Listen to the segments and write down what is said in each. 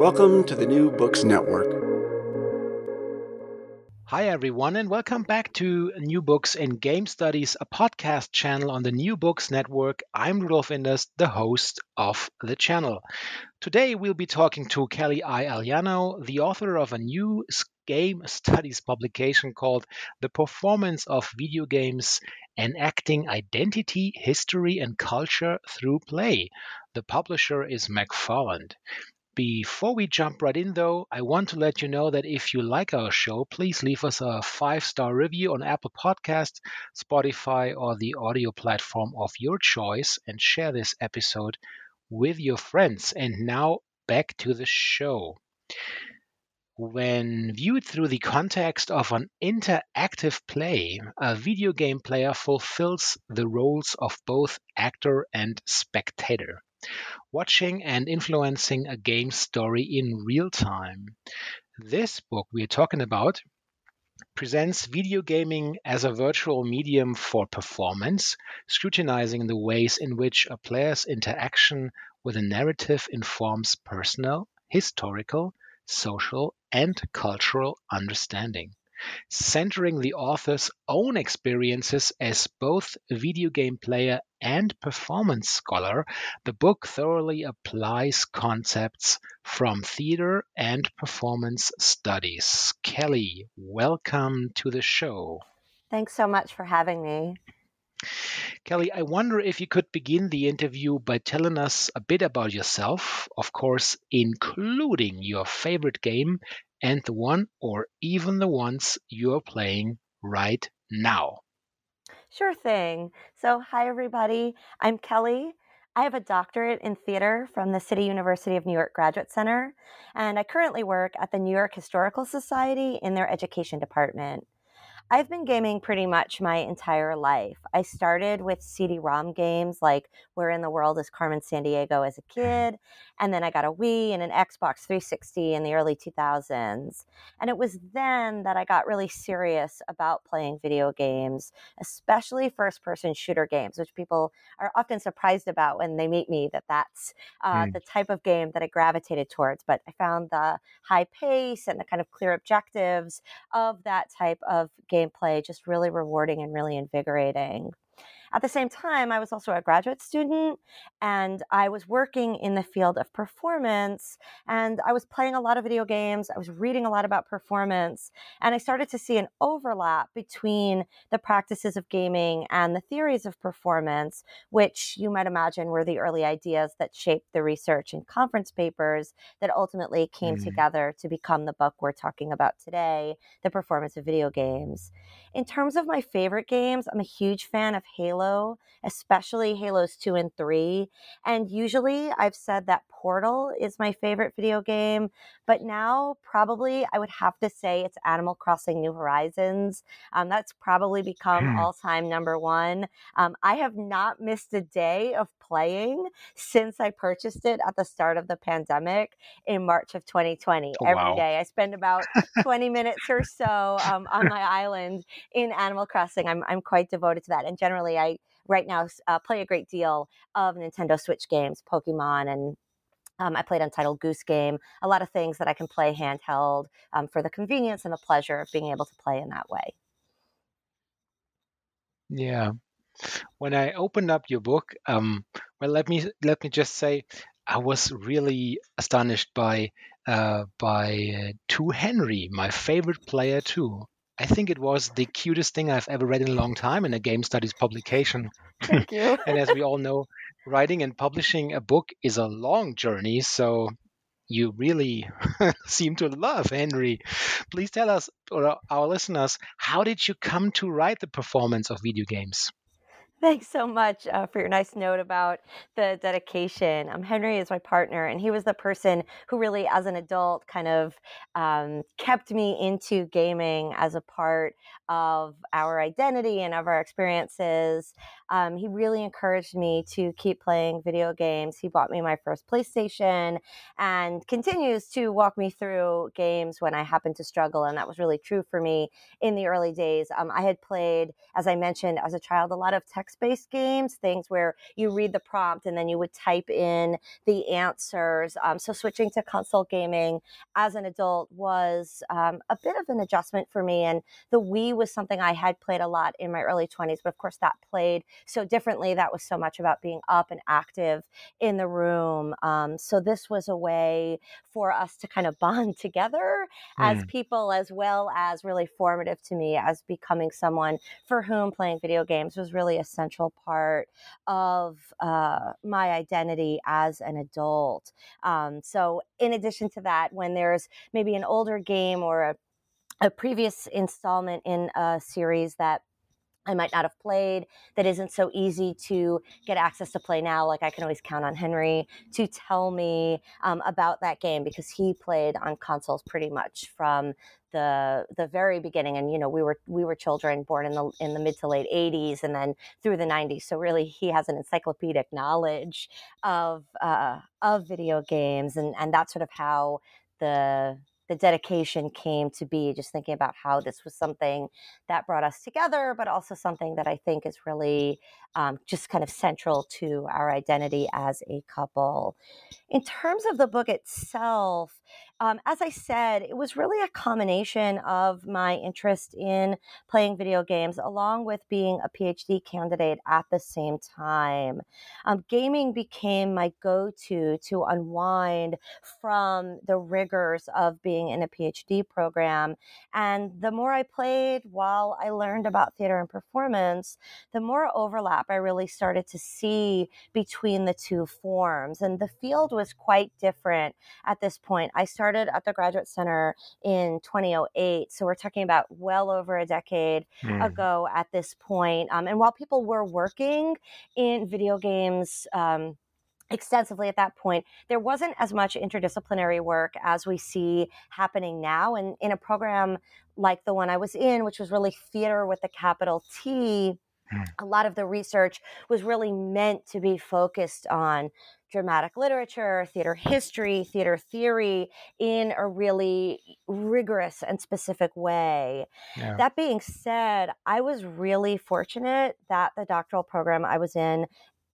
Welcome to the New Books Network. Hi, everyone, and welcome back to New Books in Game Studies, a podcast channel on the New Books Network. I'm Rudolf Inderst, the host of the channel. Today, we'll be talking to Kelly I. Aliano, the author of a new game studies publication called The Performance of Video Games Enacting Identity, History, and Culture Through Play. The publisher is McFarland. Before we jump right in, though, I want to let you know that if you like our show, please leave us a five star review on Apple Podcasts, Spotify, or the audio platform of your choice and share this episode with your friends. And now back to the show. When viewed through the context of an interactive play, a video game player fulfills the roles of both actor and spectator watching and influencing a game story in real time. This book we're talking about presents video gaming as a virtual medium for performance, scrutinizing the ways in which a player's interaction with a narrative informs personal, historical, social, and cultural understanding centering the author's own experiences as both video game player and performance scholar, the book thoroughly applies concepts from theater and performance studies. Kelly, welcome to the show. Thanks so much for having me. Kelly, I wonder if you could begin the interview by telling us a bit about yourself, of course, including your favorite game and the one or even the ones you're playing right now. Sure thing. So, hi, everybody. I'm Kelly. I have a doctorate in theater from the City University of New York Graduate Center, and I currently work at the New York Historical Society in their education department. I've been gaming pretty much my entire life. I started with CD ROM games like Where in the World is Carmen Sandiego as a kid, and then I got a Wii and an Xbox 360 in the early 2000s. And it was then that I got really serious about playing video games, especially first person shooter games, which people are often surprised about when they meet me that that's uh, mm. the type of game that I gravitated towards. But I found the high pace and the kind of clear objectives of that type of game gameplay just really rewarding and really invigorating. At the same time, I was also a graduate student and I was working in the field of performance and I was playing a lot of video games. I was reading a lot about performance and I started to see an overlap between the practices of gaming and the theories of performance, which you might imagine were the early ideas that shaped the research and conference papers that ultimately came mm-hmm. together to become the book we're talking about today, The Performance of Video Games. In terms of my favorite games, I'm a huge fan of Halo, especially Halos 2 and 3. And usually I've said that Portal is my favorite video game, but now probably I would have to say it's Animal Crossing New Horizons. Um, that's probably become hmm. all time number one. Um, I have not missed a day of playing since I purchased it at the start of the pandemic in March of 2020. Oh, Every wow. day I spend about 20 minutes or so um, on my island in Animal Crossing. I'm, I'm quite devoted to that. And generally, I right now uh, play a great deal of Nintendo Switch games, Pokemon and um, I played Untitled Goose Game, a lot of things that I can play handheld um, for the convenience and the pleasure of being able to play in that way. Yeah. When I opened up your book, um, well, let me let me just say, I was really astonished by uh, by uh, To Henry, my favorite player too. I think it was the cutest thing I've ever read in a long time in a game studies publication. Thank you. and as we all know, writing and publishing a book is a long journey. So you really seem to love Henry. Please tell us, or our listeners, how did you come to write the performance of video games? Thanks so much uh, for your nice note about the dedication. Um, Henry is my partner, and he was the person who really, as an adult, kind of um, kept me into gaming as a part of our identity and of our experiences. Um, he really encouraged me to keep playing video games. He bought me my first PlayStation and continues to walk me through games when I happen to struggle. And that was really true for me in the early days. Um, I had played, as I mentioned, as a child, a lot of text based games, things where you read the prompt and then you would type in the answers. Um, so switching to console gaming as an adult was um, a bit of an adjustment for me. And the Wii was something I had played a lot in my early 20s, but of course that played so differently. That was so much about being up and active in the room. Um, so this was a way for us to kind of bond together mm. as people, as well as really formative to me as becoming someone for whom playing video games was really a central part of uh, my identity as an adult. Um, so in addition to that, when there's maybe an older game or a a previous installment in a series that I might not have played that isn't so easy to get access to play now. Like I can always count on Henry to tell me um, about that game because he played on consoles pretty much from the the very beginning and you know we were we were children born in the in the mid to late 80s and then through the 90s so really he has an encyclopedic knowledge of uh, of video games and and that's sort of how the the dedication came to be just thinking about how this was something that brought us together but also something that i think is really um, just kind of central to our identity as a couple in terms of the book itself um, as I said, it was really a combination of my interest in playing video games along with being a PhD candidate at the same time. Um, gaming became my go to to unwind from the rigors of being in a PhD program. And the more I played while I learned about theater and performance, the more overlap I really started to see between the two forms. And the field was quite different at this point. I started at the Graduate Center in 2008. So we're talking about well over a decade mm. ago at this point. Um, and while people were working in video games, um, extensively at that point. There wasn't as much interdisciplinary work as we see happening now. And in a program like the one I was in, which was really theater with the capital T. Mm. a lot of the research was really meant to be focused on dramatic literature, theater history, theater theory in a really rigorous and specific way. Yeah. That being said, I was really fortunate that the doctoral program I was in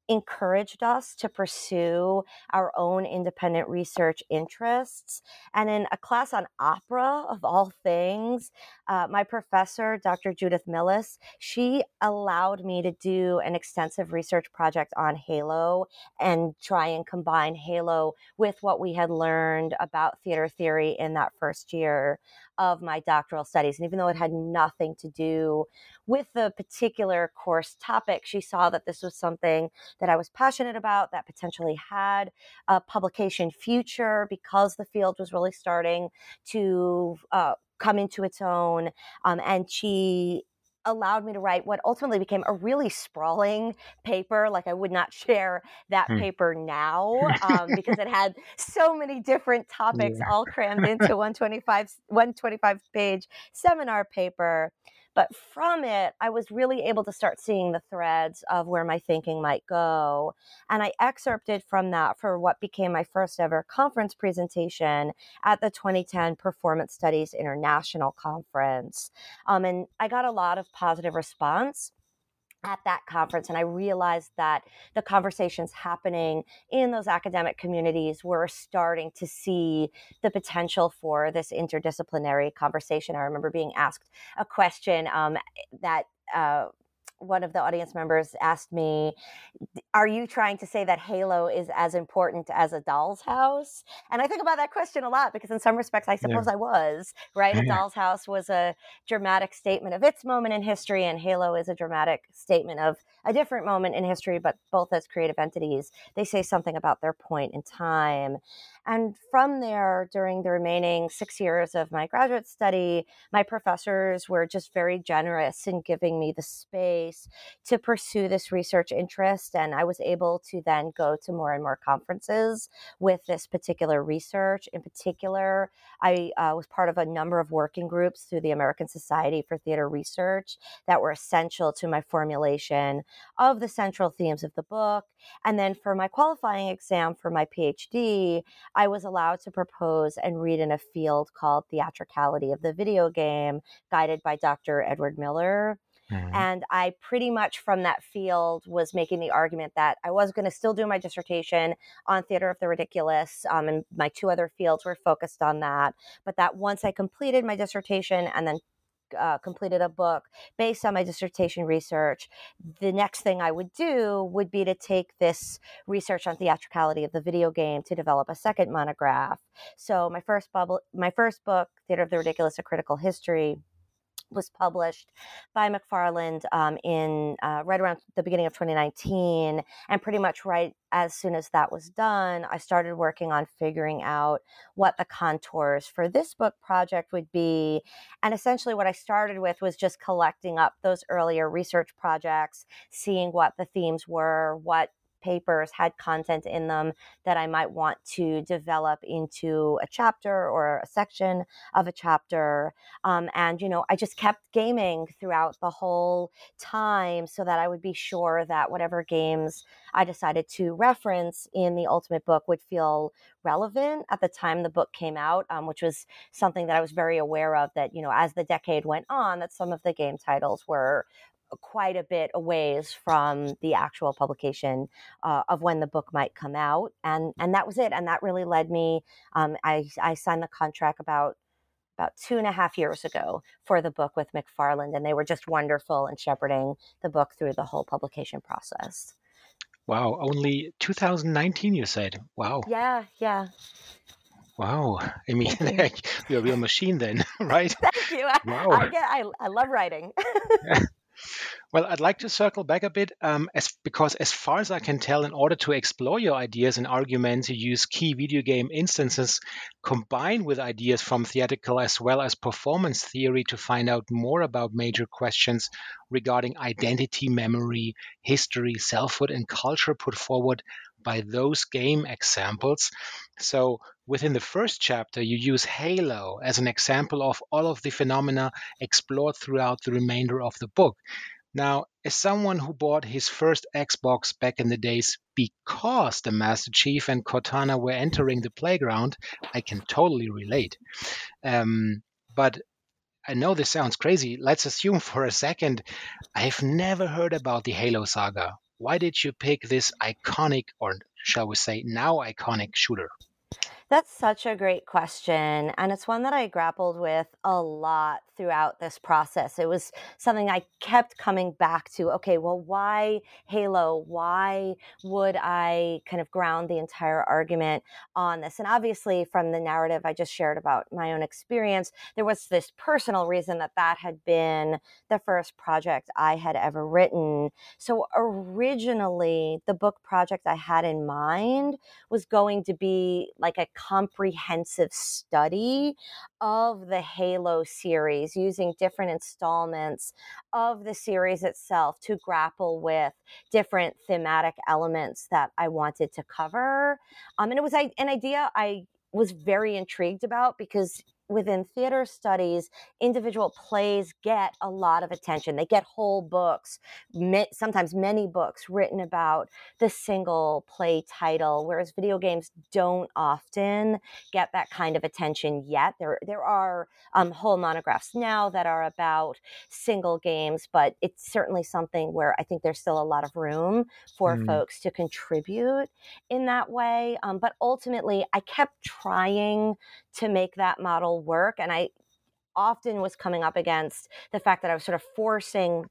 encouraged us to pursue our own independent research interests. And in a class on opera, of all things, uh, my professor, Dr. Judith Milhous, she allowed me to do an extensive research project on Halo and try and combine Halo with what we had learned about theater theory in that first year of my doctoral studies. And even though it had nothing to do with the particular course topic, she saw that this was something that I was passionate about that potentially had a publication future because the field was really starting to uh, come into its own. Um, and she allowed me to write what ultimately became a really sprawling paper. Like I would not share that hmm. paper now um, because it had so many different topics yeah. all crammed into 125 125 page seminar paper. But from it, I was really able to start seeing the threads of where my thinking might go. And I excerpted from that for what became my first ever conference presentation at the 2010 Performance Studies International Conference. Um, and I got a lot of positive response at that conference and i realized that the conversations happening in those academic communities were starting to see the potential for this interdisciplinary conversation. I remember being asked a question um, that uh, one of the audience members asked me, Are you trying to say that Halo is as important as a doll's house? And I think about that question a lot because, in some respects, I suppose yeah. I was, right? Yeah. A doll's house was a dramatic statement of its moment in history, and Halo is a dramatic statement of a different moment in history, but both as creative entities, they say something about their point in time. And from there, during the remaining six years of my graduate study, my professors were just very generous in giving me the space to pursue this research interest. And I was able to then go to more and more conferences with this particular research. In particular, I uh, was part of a number of working groups through the American Society for Theater Research that were essential to my formulation of the central themes of the book. And then for my qualifying exam for my PhD, I was allowed to propose and read in a field called Theatricality of the Video Game, guided by Dr. Edward Miller. Mm-hmm. And I pretty much from that field was making the argument that I was going to still do my dissertation on theater of the ridiculous. Um, and my two other fields were focused on that. But that once I completed my dissertation and then uh, completed a book based on my dissertation research, the next thing I would do would be to take this research on theatricality of the video game to develop a second monograph. So my first bubble, my first book, Theater of the Ridiculous: A Critical History was published by McFarland um, in uh, right around the beginning of 2019, and pretty much right as soon as that was done, I started working on figuring out what the contours for this book project would be. And essentially, what I started with was just collecting up those earlier research projects, seeing what the themes were, what papers had content in them that I might want to develop into a chapter or a section of a chapter. Um, and, you know, I just kept gaming throughout the whole time so that I would be sure that whatever games I decided to reference in the ultimate book would feel relevant at the time the book came out, um, which was something that I was very aware of that, you know, as the decade went on, that some of the game titles were quite a bit a ways from the actual publication uh, of when the book might come out and and that was it and that really led me um, I, I signed the contract about about two and a half years ago for the book with mcfarland and they were just wonderful in shepherding the book through the whole publication process wow only 2019 you said wow yeah yeah Wow. I mean, you're a real machine then, right? Thank you. Wow. I, I, get, I, I love writing. Well, I'd like to circle back a bit um, as, because, as far as I can tell, in order to explore your ideas and arguments, you use key video game instances combined with ideas from theatrical as well as performance theory to find out more about major questions regarding identity, memory, history, selfhood, and culture put forward by those game examples. So, within the first chapter, you use Halo as an example of all of the phenomena explored throughout the remainder of the book. Now, as someone who bought his first Xbox back in the days because the Master Chief and Cortana were entering the playground, I can totally relate. Um, but I know this sounds crazy. Let's assume for a second I've never heard about the Halo saga. Why did you pick this iconic, or shall we say, now iconic shooter? That's such a great question. And it's one that I grappled with a lot throughout this process. It was something I kept coming back to. Okay, well, why Halo? Why would I kind of ground the entire argument on this? And obviously, from the narrative I just shared about my own experience, there was this personal reason that that had been the first project I had ever written. So originally, the book project I had in mind was going to be like a comprehensive study of the Halo series using different installments of the series itself to grapple with different thematic elements that I wanted to cover. Um, and it was an idea I was very intrigued about because within theater studies, individual plays get a lot of attention. They get whole books, sometimes many books written about the single play title, whereas video games don't often get that kind of attention yet. There, there are um, whole monographs now that are about single games, but it's certainly something where I think there's still a lot of room for mm. folks to contribute in that way. Um, but ultimately, I kept trying to make that model work. And I often was coming up against the fact that I was sort of forcing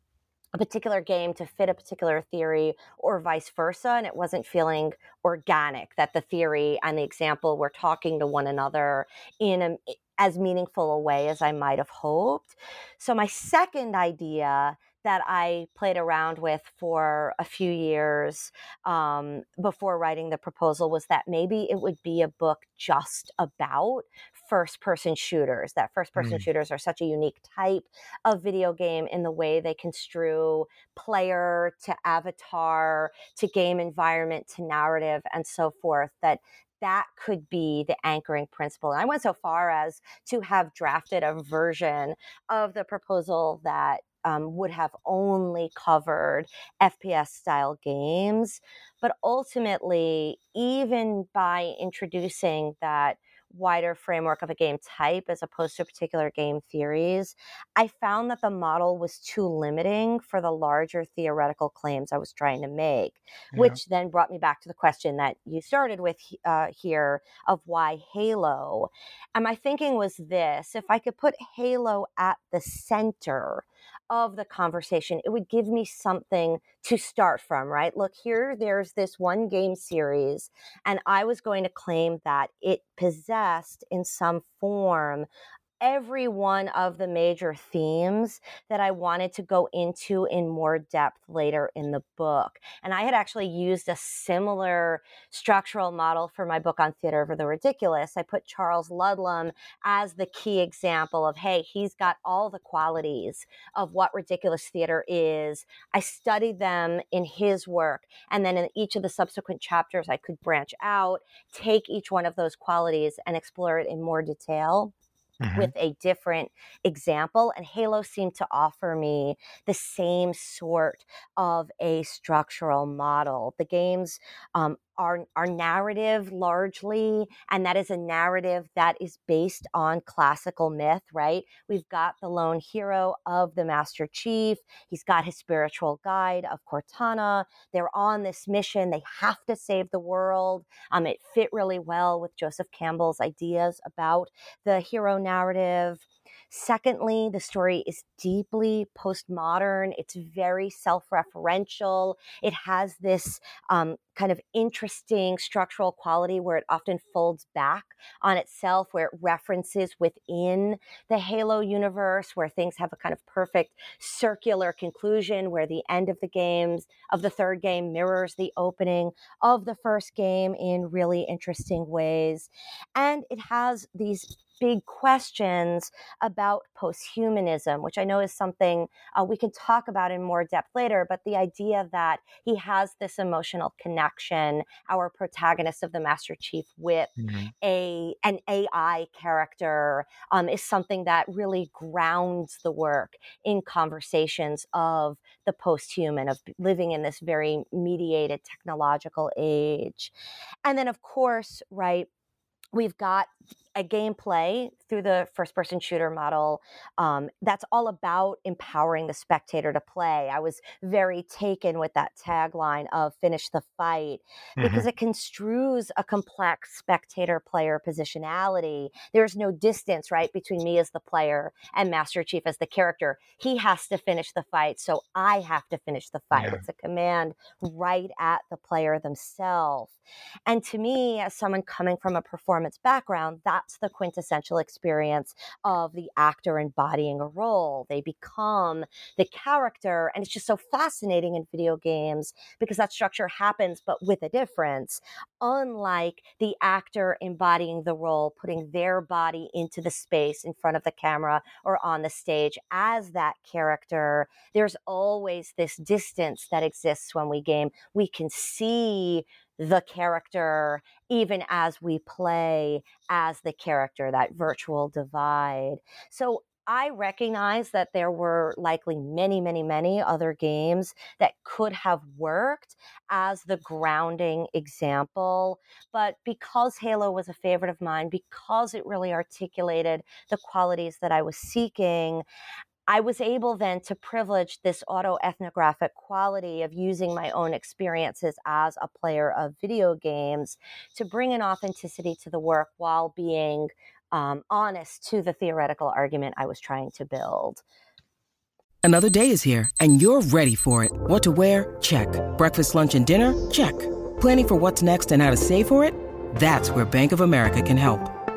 a particular game to fit a particular theory or vice versa and it wasn't feeling organic that the theory and the example were talking to one another in a, as meaningful a way as I might have hoped. So my second idea that I played around with for a few years um, before writing the proposal was that maybe it would be a book just about first person shooters. That first person mm. shooters are such a unique type of video game in the way they construe player to avatar to game environment to narrative and so forth that that could be the anchoring principle. And I went so far as to have drafted a version of the proposal that um, would have only covered FPS style games. But ultimately, even by introducing that wider framework of a game type as opposed to particular game theories, I found that the model was too limiting for the larger theoretical claims I was trying to make, yeah. which then brought me back to the question that you started with uh, here of why Halo. And my thinking was this if I could put Halo at the center of the conversation, it would give me something to start from, right? Look, here, there's this one game series, and I was going to claim that it possessed in some form every one of the major themes that I wanted to go into in more depth later in the book. And I had actually used a similar structural model for my book on theater of the ridiculous. I put Charles Ludlam as the key example of, hey, he's got all the qualities of what ridiculous theater is. I studied them in his work. And then in each of the subsequent chapters, I could branch out, take each one of those qualities and explore it in more detail mm-hmm. with a different example. And Halo seemed to offer me the same sort of a structural model. The games um, our, our narrative largely, and that is a narrative that is based on classical myth, right? We've got the lone hero of the Master Chief. He's got his spiritual guide of Cortana. They're on this mission. They have to save the world. Um, it fit really well with Joseph Campbell's ideas about the hero narrative. Secondly, the story is deeply postmodern. It's very self referential. It has this um, kind of interesting structural quality where it often folds back on itself, where it references within the Halo universe, where things have a kind of perfect circular conclusion, where the end of the games, of the third game, mirrors the opening of the first game in really interesting ways. And it has these big questions about posthumanism, which I know is something uh, we can talk about in more depth later. But the idea that he has this emotional connection, our protagonist of the Master Chief, with mm-hmm. a an AI character, um, is something that really grounds the work in conversations of the posthuman, of living in this very mediated technological age. And then, of course, right, we've got a gameplay through the first person shooter model um, that's all about empowering the spectator to play. I was very taken with that tagline of finish the fight because mm-hmm. it construes a complex spectator player positionality. There's no distance, right, between me as the player and Master Chief as the character. He has to finish the fight, so I have to finish the fight. Yeah. It's a command right at the player themselves. And to me, as someone coming from a performance background, that's the quintessential experience of the actor embodying a role. They become the character. And it's just so fascinating in video games because that structure happens, but with a difference. Unlike the actor embodying the role, putting their body into the space in front of the camera or on the stage as that character, there's always this distance that exists when we game. We can see the character, even as we play as the character, that virtual divide. So I recognize that there were likely many, many, many other games that could have worked as the grounding example. But because Halo was a favorite of mine, because it really articulated the qualities that I was seeking, I was able then to privilege this autoethnographic quality of using my own experiences as a player of video games to bring an authenticity to the work while being um, honest to the theoretical argument I was trying to build. Another day is here, and you're ready for it. What to wear? Check. Breakfast, lunch, and dinner? Check. Planning for what's next and how to save for it? That's where Bank of America can help.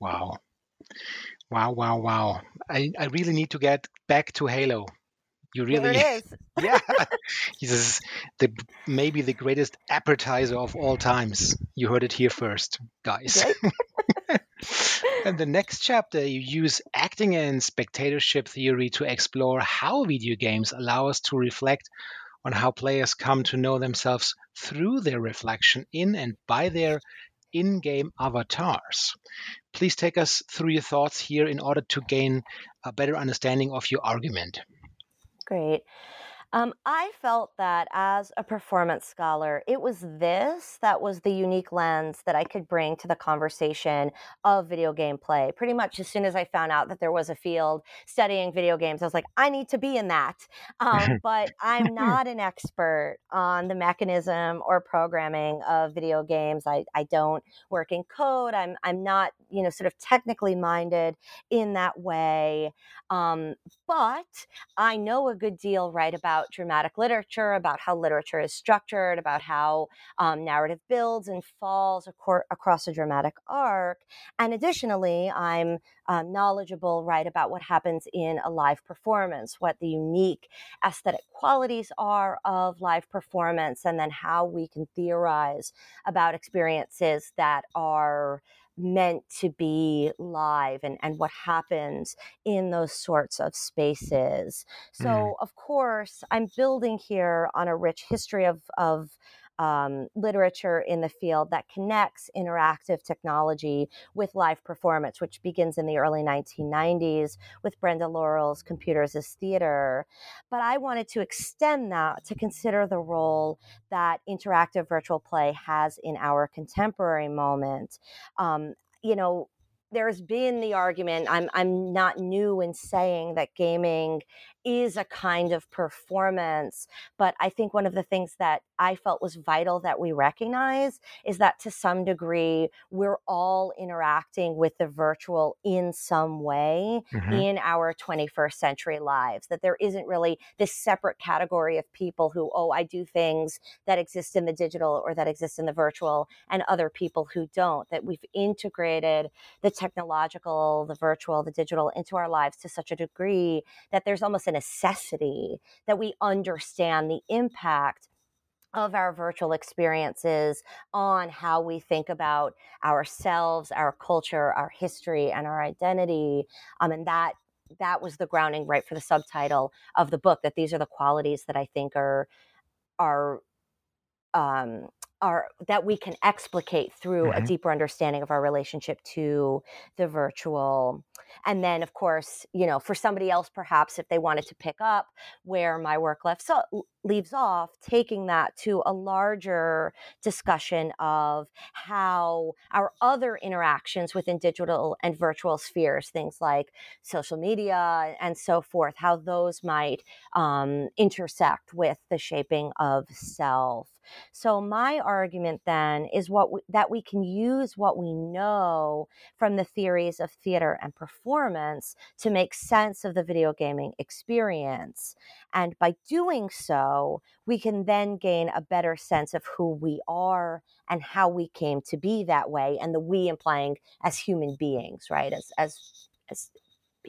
Wow. Wow, wow, wow. I, I really need to get back to Halo. You really There it is. Yeah. this is the maybe the greatest appetizer of all times. You heard it here first, guys. and the next chapter you use acting and spectatorship theory to explore how video games allow us to reflect on how players come to know themselves through their reflection in and by their in game avatars. Please take us through your thoughts here in order to gain a better understanding of your argument. Great. Um, I felt that as a performance scholar, it was this that was the unique lens that I could bring to the conversation of video game play. Pretty much as soon as I found out that there was a field studying video games, I was like, I need to be in that. Um, but I'm not an expert on the mechanism or programming of video games. I, I don't work in code. I'm, I'm not, you know, sort of technically minded in that way. Um, but I know a good deal, right, about dramatic literature, about how literature is structured, about how um, narrative builds and falls acor- across a dramatic arc. And additionally, I'm um, knowledgeable, right, about what happens in a live performance, what the unique aesthetic qualities are of live performance, and then how we can theorize about experiences that are meant to be live and, and what happens in those sorts of spaces. So, Mm. of course, I'm building here on a rich history of, of um, literature in the field that connects interactive technology with live performance, which begins in the early 1990s with Brenda Laurel's Computers as Theater. But I wanted to extend that to consider the role that interactive virtual play has in our contemporary moment. Um, you know, there's been the argument I'm I'm not new in saying that gaming is a kind of performance but I think one of the things that I felt was vital that we recognize is that to some degree we're all interacting with the virtual in some way Mhm. in our 21st century lives that there isn't really this separate category of people who oh I do things that exist in the digital or that exist in the virtual and other people who don't that we've integrated the technological, the virtual, the digital into our lives to such a degree that there's almost a necessity that we understand the impact of our virtual experiences on how we think about ourselves, our culture, our history, and our identity. Um, and that that was the grounding right for the subtitle of the book that these are the qualities that I think are are um, are that we can explicate through a Mhm. deeper understanding of our relationship to the virtual and then of course you know for somebody else perhaps if they wanted to pick up where my work left so leaves off taking that to a larger discussion of how our other interactions within digital and virtual spheres, things like social media and so forth, how those might um, intersect with the shaping of self. So my argument then is what we, that we can use what we know from the theories of theater and performance to make sense of the video gaming experience. And by doing so, we can then gain a better sense of who we are and how we came to be that way and the we implying as human beings, right? As as as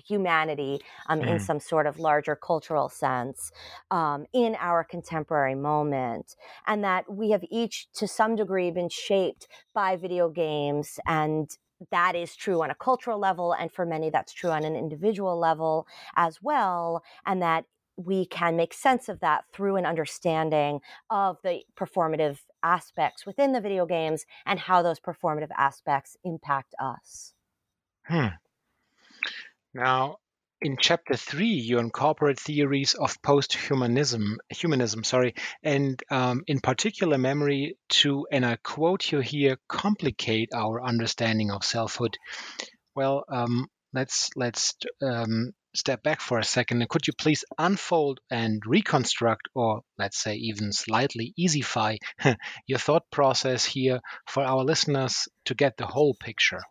humanity um, mm. in some sort of larger cultural sense um, in our contemporary moment. And that we have each, to some degree, been shaped by video games and that is true on a cultural level, and for many, that's true on an individual level as well. And that we can make sense of that through an understanding of the performative aspects within the video games and how those performative aspects impact us. Hmm. Now, in chapter three, you incorporate theories of post-humanism, humanism, sorry, and um, in particular, memory to, and I quote you here, complicate our understanding of selfhood. Well, um, let's let's um, step back for a second. Could you please unfold and reconstruct, or let's say even slightly easyfy your thought process here for our listeners to get the whole picture?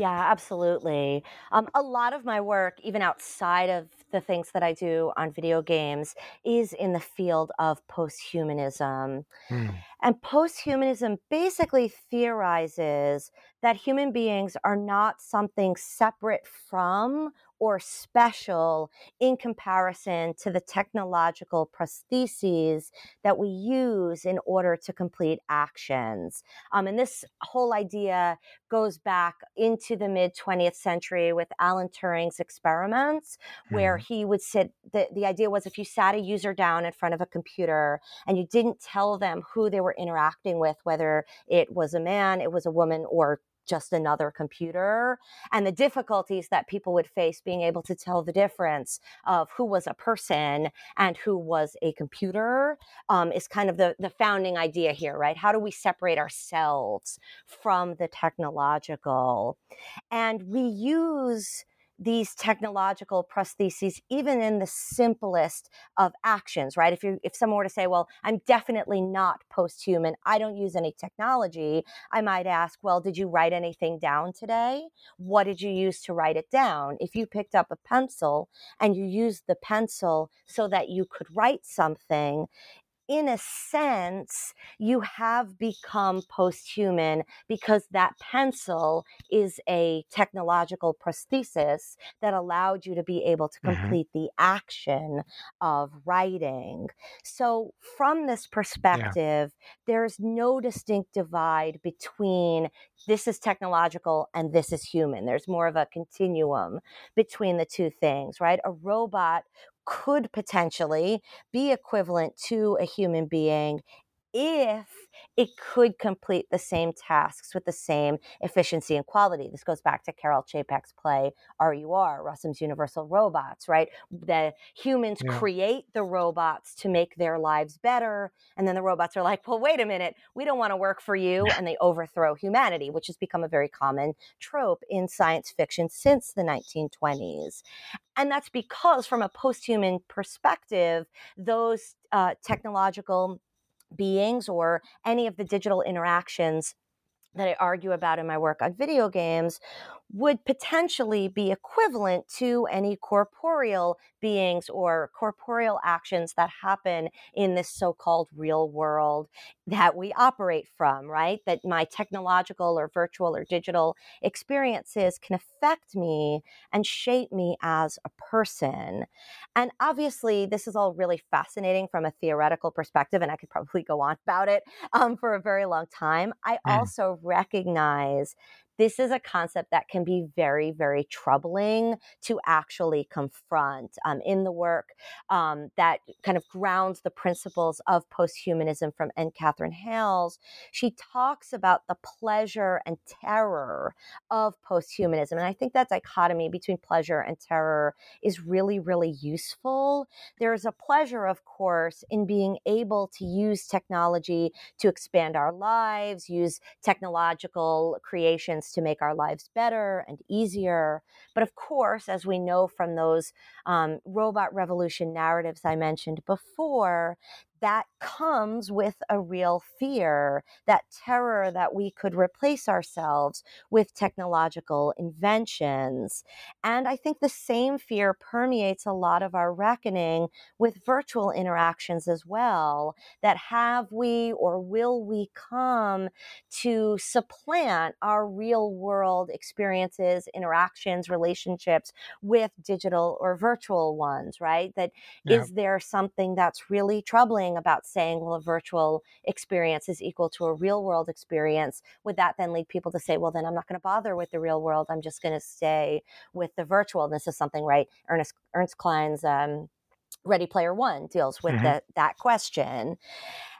Yeah, absolutely. Um, a lot of my work, even outside of the things that I do on video games, is in the field of posthumanism. Mm. And posthumanism basically theorizes that human beings are not something separate from or special in comparison to the technological prostheses that we use in order to complete actions. Um, and this whole idea goes back into the mid 20th century with Alan Turing's experiments, mm-hmm. where he would sit. The, the idea was if you sat a user down in front of a computer and you didn't tell them who they were interacting with, whether it was a man, it was a woman, or just another computer and the difficulties that people would face being able to tell the difference of who was a person and who was a computer um, is kind of the, the founding idea here, right? How do we separate ourselves from the technological? And we use these technological prostheses even in the simplest of actions right? If you if someone were to say well i'm definitely not post-human. I don't use any technology i might ask well did you write anything down today? What did you use to write it down? If you picked up a pencil and you used the pencil so that you could write something in a sense, you have become post human because that pencil is a technological prosthesis that allowed you to be able to mm-hmm. complete mm-hmm. the action of writing. So, from this perspective, yeah. there's no distinct divide between this is technological and this is human. There's more of a continuum between the two things, right? A robot could potentially be equivalent to a human being if it could complete the same tasks with the same efficiency and quality. This goes back to Karel Čapek's play RUR, Rossum's Universal Robots, right? The humans yeah. create the robots to make their lives better. And then the robots are like, well, wait a minute, we don't want to work for you. And they overthrow humanity, which has become a very common trope in science fiction since the 1920s. And that's because, from a post human perspective, those uh, technological beings or any of the digital interactions that I argue about in my work on video games would potentially be equivalent to any corporeal beings or corporeal actions that happen in this so called real world that we operate from, right? That my technological or virtual or digital experiences can affect me and shape me as a person. And obviously, this is all really fascinating from a theoretical perspective, and I could probably go on about it um, for a very long time. I mm. also recognize this is a concept that can be very, very troubling to actually confront um, in the work um, that kind of grounds the principles of posthumanism from N. Katherine Hayles. She talks about the pleasure and terror of posthumanism. And I think that dichotomy between pleasure and terror is really, really useful. There's a pleasure, of course, in being able to use technology to expand our lives, use technological creations to make our lives better and easier. But of course, as we know from those um, robot revolution narratives I mentioned before, that comes with a real fear, that terror that we could replace ourselves with technological inventions. And I think the same fear permeates a lot of our reckoning with virtual interactions as well. That have we or will we come to supplant our real world experiences, interactions, relationships with digital or virtual ones, right? That yeah. is there something that's really troubling? Thing about saying, well, a virtual experience is equal to a real world experience, would that then lead people to say, well, then I'm not going to bother with the real world. I'm just going to stay with the virtual. And this is something, right? Ernest, Ernst Cline's um, Ready Player One deals with mm-hmm. the, that question.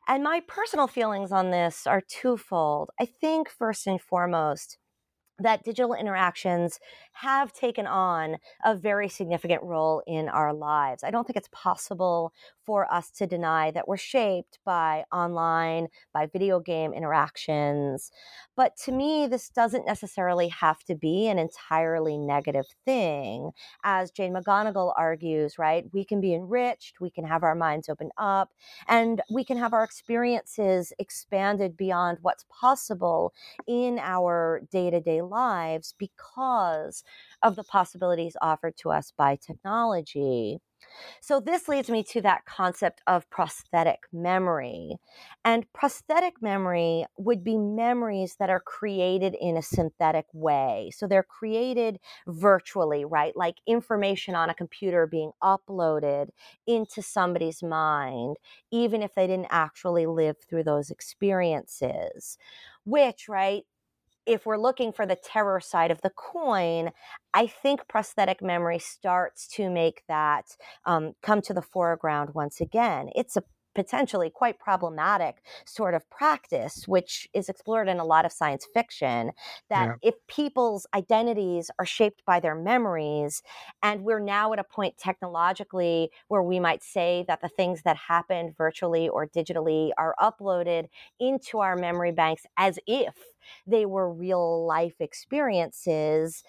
And my personal feelings on this are twofold. I think, first and foremost, that digital interactions have taken on a very significant role in our lives. I don't think it's possible for us to deny that we're shaped by online, by video game interactions. But to me, this doesn't necessarily have to be an entirely negative thing. As Jane McGonigal argues, right? We can be enriched, we can have our minds open up, and we can have our experiences expanded beyond what's possible in our day to day lives because of the possibilities offered to us by technology. So, this leads me to that concept of prosthetic memory. And prosthetic memory would be memories that are created in a synthetic way. So, they're created virtually, right? Like information on a computer being uploaded into somebody's mind, even if they didn't actually live through those experiences, which, right, if we're looking for the terror side of the coin, I think prosthetic memory starts to make that um, come to the foreground once again. It's a potentially quite problematic sort of practice, which is explored in a lot of science fiction. That yeah. if people's identities are shaped by their memories, and we're now at a point technologically where we might say that the things that happened virtually or digitally are uploaded into our memory banks as if they were real life experiences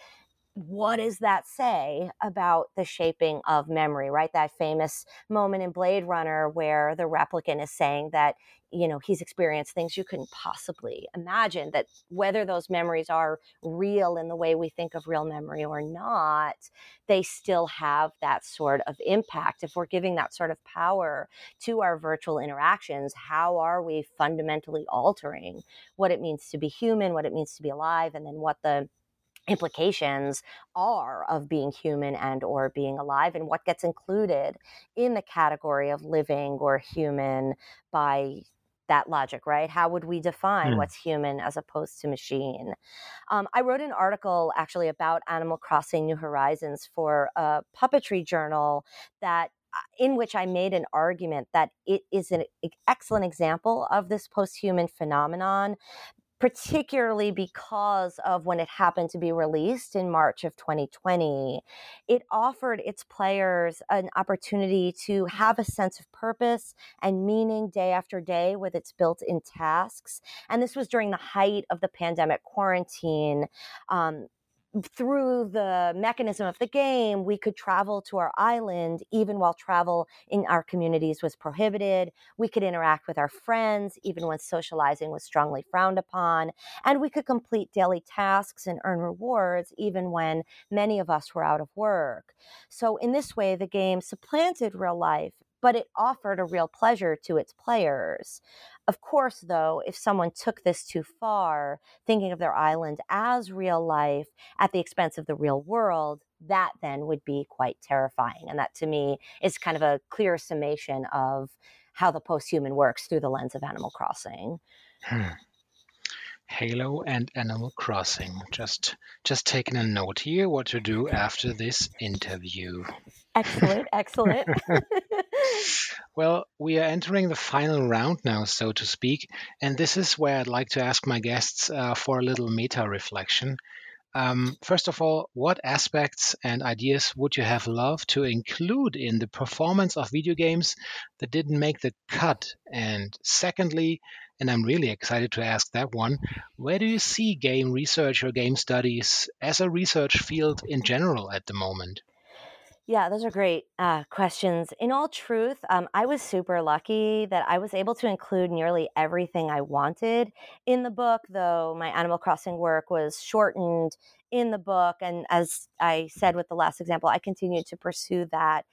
what does that say about the shaping of memory, right? That famous moment in Blade Runner where the replicant is saying that, you know, he's experienced things you couldn't possibly imagine, that whether those memories are real in the way we think of real memory or not, they still have that sort of impact. If we're giving that sort of power to our virtual interactions, how are we fundamentally altering what it means to be human, what it means to be alive, and then what the implications are of being human and or being alive and what gets included in the category of living or human by that logic, right? How would we define mm. what's human as opposed to machine? Um, I wrote an article actually about Animal Crossing New Horizons for a puppetry journal that uh, in which I made an argument that it is an excellent example of this post human phenomenon particularly because of when it happened to be released in March of 2020. It offered its players an opportunity to have a sense of purpose and meaning day after day with its built in tasks. And this was during the height of the pandemic quarantine. Um, through the mechanism of the game, we could travel to our island even while travel in our communities was prohibited. We could interact with our friends even when socializing was strongly frowned upon. And we could complete daily tasks and earn rewards even when many of us were out of work. So, in this way, the game supplanted real life but it offered a real pleasure to its players. Of course, though, if someone took this too far, thinking of their island as real life at the expense of the real world, that then would be quite terrifying. And that to me is kind of a clear summation of how the post human works through the lens of Animal Crossing. Hmm. Halo and Animal Crossing. Just just taking a note here what to do after this interview. Excellent, excellent. well, we are entering the final round now, so to speak, and this is where I'd like to ask my guests uh, for a little meta reflection. Um, first of all, what aspects and ideas would you have loved to include in the performance of video games that didn't make the cut? And secondly, and I'm really excited to ask that one, where do you see game research or game studies as a research field in general at the moment? Yeah, those are great uh, questions. In all truth, um, I was super lucky that I was able to include nearly everything I wanted in the book, though my Animal Crossing work was shortened in the book. And as I said with the last example, I continued to pursue that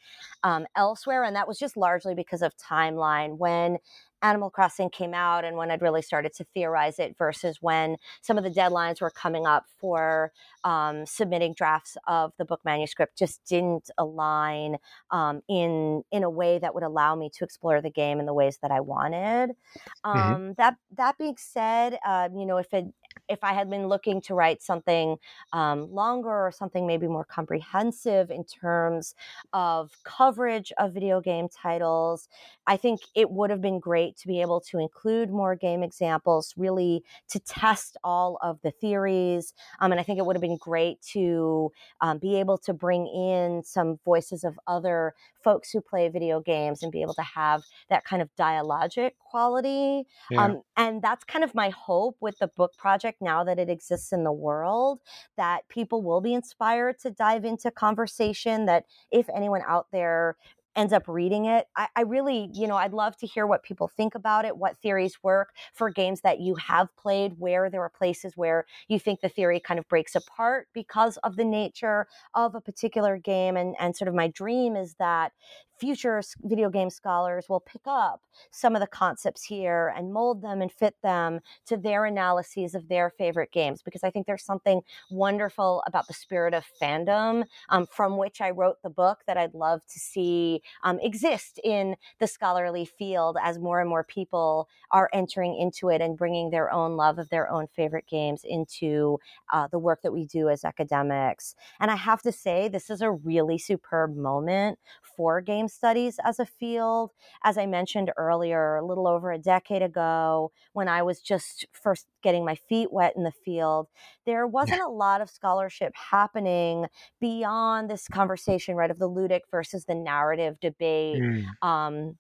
um, elsewhere. And that was just largely because of timeline. When Animal Crossing came out and when I'd really started to theorize it versus when some of the deadlines were coming up for um, submitting drafts of the book manuscript just didn't align um, in in a way that would allow me to explore the game in the ways that I wanted. Mm-hmm. Um. That that being said, uh, you know, if it if I had been looking to write something um, longer or something maybe more comprehensive in terms of coverage of video game titles, I think it would have been great to be able to include more game examples, really to test all of the theories. Um, and I think it would have been great to um, be able to bring in some voices of other folks who play video games and be able to have that kind of dialogic quality. Yeah. Um, and that's kind of my hope with the book project now that it exists in the world, that people will be inspired to dive into conversation. That if anyone out there ends up reading it. I, I, really, you know, I'd love to hear what people think about it, what theories work for games that you have played, where there are places where you think the theory kind of breaks apart because of the nature of a particular game. And, and sort of my dream is that future video game scholars will pick up some of the concepts here and mold them and fit them to their analyses of their favorite games because I think there's something wonderful about the spirit of fandom um, from which I wrote the book that I'd love to see um, exist in the scholarly field as more and more people are entering into it and bringing their own love of their own favorite games into uh, the work that we do as academics. And I have to say, this is a really superb moment for game studies as a field. As I mentioned earlier, a little over a decade ago, when I was just first getting my feet wet in the field, there wasn't a lot of scholarship happening beyond this conversation, right, of the ludic versus the narrative debate. Mm. Um,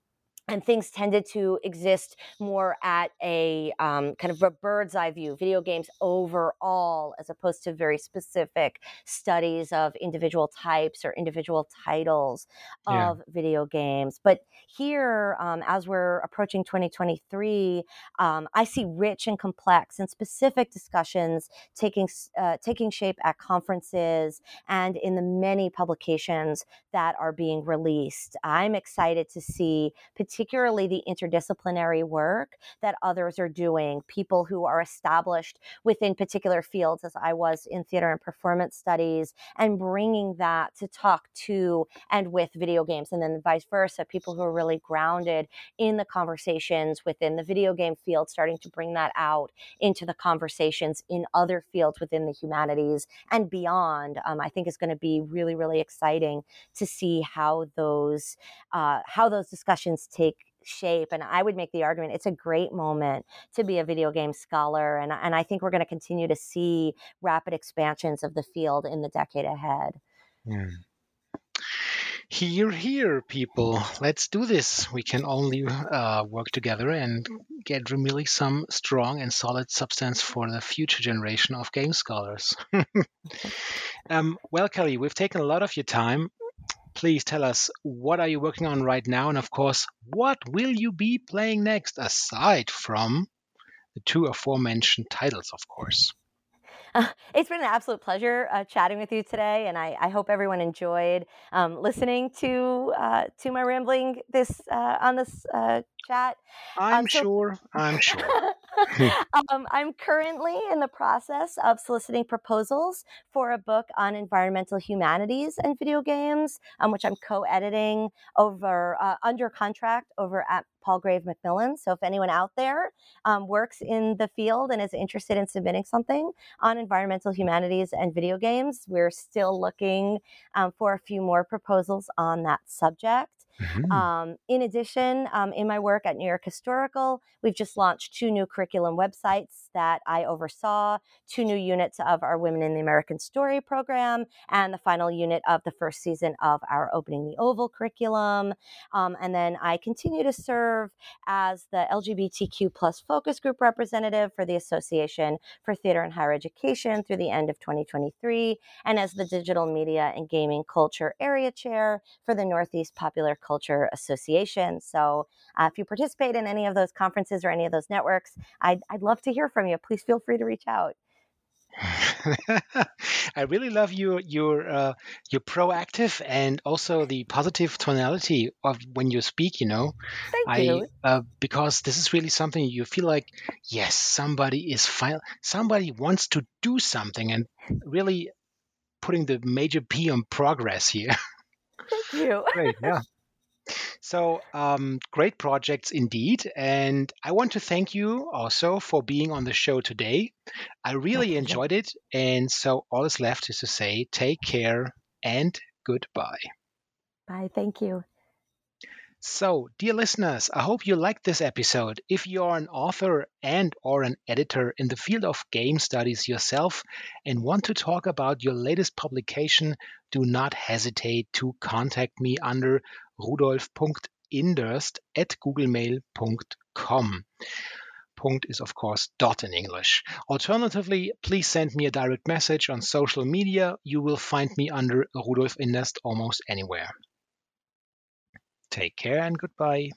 and things tended to exist more at a um, kind of a bird's eye view, video games overall, as opposed to very specific studies of individual types or individual titles yeah. of video games. But here, um, as we're approaching 2023, um, I see rich and complex and specific discussions taking uh, taking shape at conferences and in the many publications that are being released. I'm excited to see, particularly the interdisciplinary work that others are doing, people who are established within particular fields, as I was in theater and performance studies, and bringing that to talk to and with video games, and then vice versa, people who are really grounded in the conversations within the video game field, starting to bring that out into the conversations in other fields within the humanities and beyond. Um, I think is going to be really, really exciting to see how those uh, how those discussions take shape and i would make the argument it's a great moment to be a video game scholar and, and i think we're going to continue to see rapid expansions of the field in the decade ahead mm. Hear, hear, people, let's do this. We can only uh, work together and get really some strong and solid substance for the future generation of game scholars. um, well, Kelly, we've taken a lot of your time. Please tell us what are you working on right now, and of course, what will you be playing next aside from the two aforementioned titles, of course. Uh, it's been an absolute pleasure uh, chatting with you today, and I, I hope everyone enjoyed um, listening to uh, to my rambling this uh, on this uh, chat. I'm um, so- sure. I'm sure. um, I'm currently in the process of soliciting proposals for a book on environmental humanities and video games, um, which I'm co-editing over uh, under contract over at Palgrave Macmillan. So if anyone out there um, works in the field and is interested in submitting something on environmental humanities and video games, we're still looking um, for a few more proposals on that subject. Mm-hmm. Um, in addition, um, in my work at New York Historical, we've just launched two new curriculum websites that I oversaw, two new units of our Women in the American Story program, and the final unit of the first season of our Opening the Oval curriculum. Um, and then I continue to serve as the LGBTQ plus focus group representative for the Association for Theater and Higher Education through the end of 2023, and as the Digital Media and Gaming Culture Area Chair for the Northeast Popular Culture Association. So uh, if you participate in any of those conferences or any of those networks, I'd, I'd love to hear from you. Please feel free to reach out. I really love your your uh, your proactive and also the positive tonality of when you speak. You know, thank I, you. Uh, because this is really something you feel like. Yes, somebody is fine. Somebody wants to do something and really putting the major P on progress here. Thank you. Great. Yeah. So, um, great projects indeed. And I want to thank you also for being on the show today. I really enjoyed it. And so, all is left is to say take care and goodbye. Bye. Thank you. So, dear listeners, I hope you liked this episode. If you are an author and or an editor in the field of game studies yourself and want to talk about your latest publication, do not hesitate to contact me under rudolf.inderst at googlemail.com. Punkt is, of course, dot in English. Alternatively, please send me a direct message on social media. You will find me under Rudolf Inderst almost anywhere. Take care and goodbye.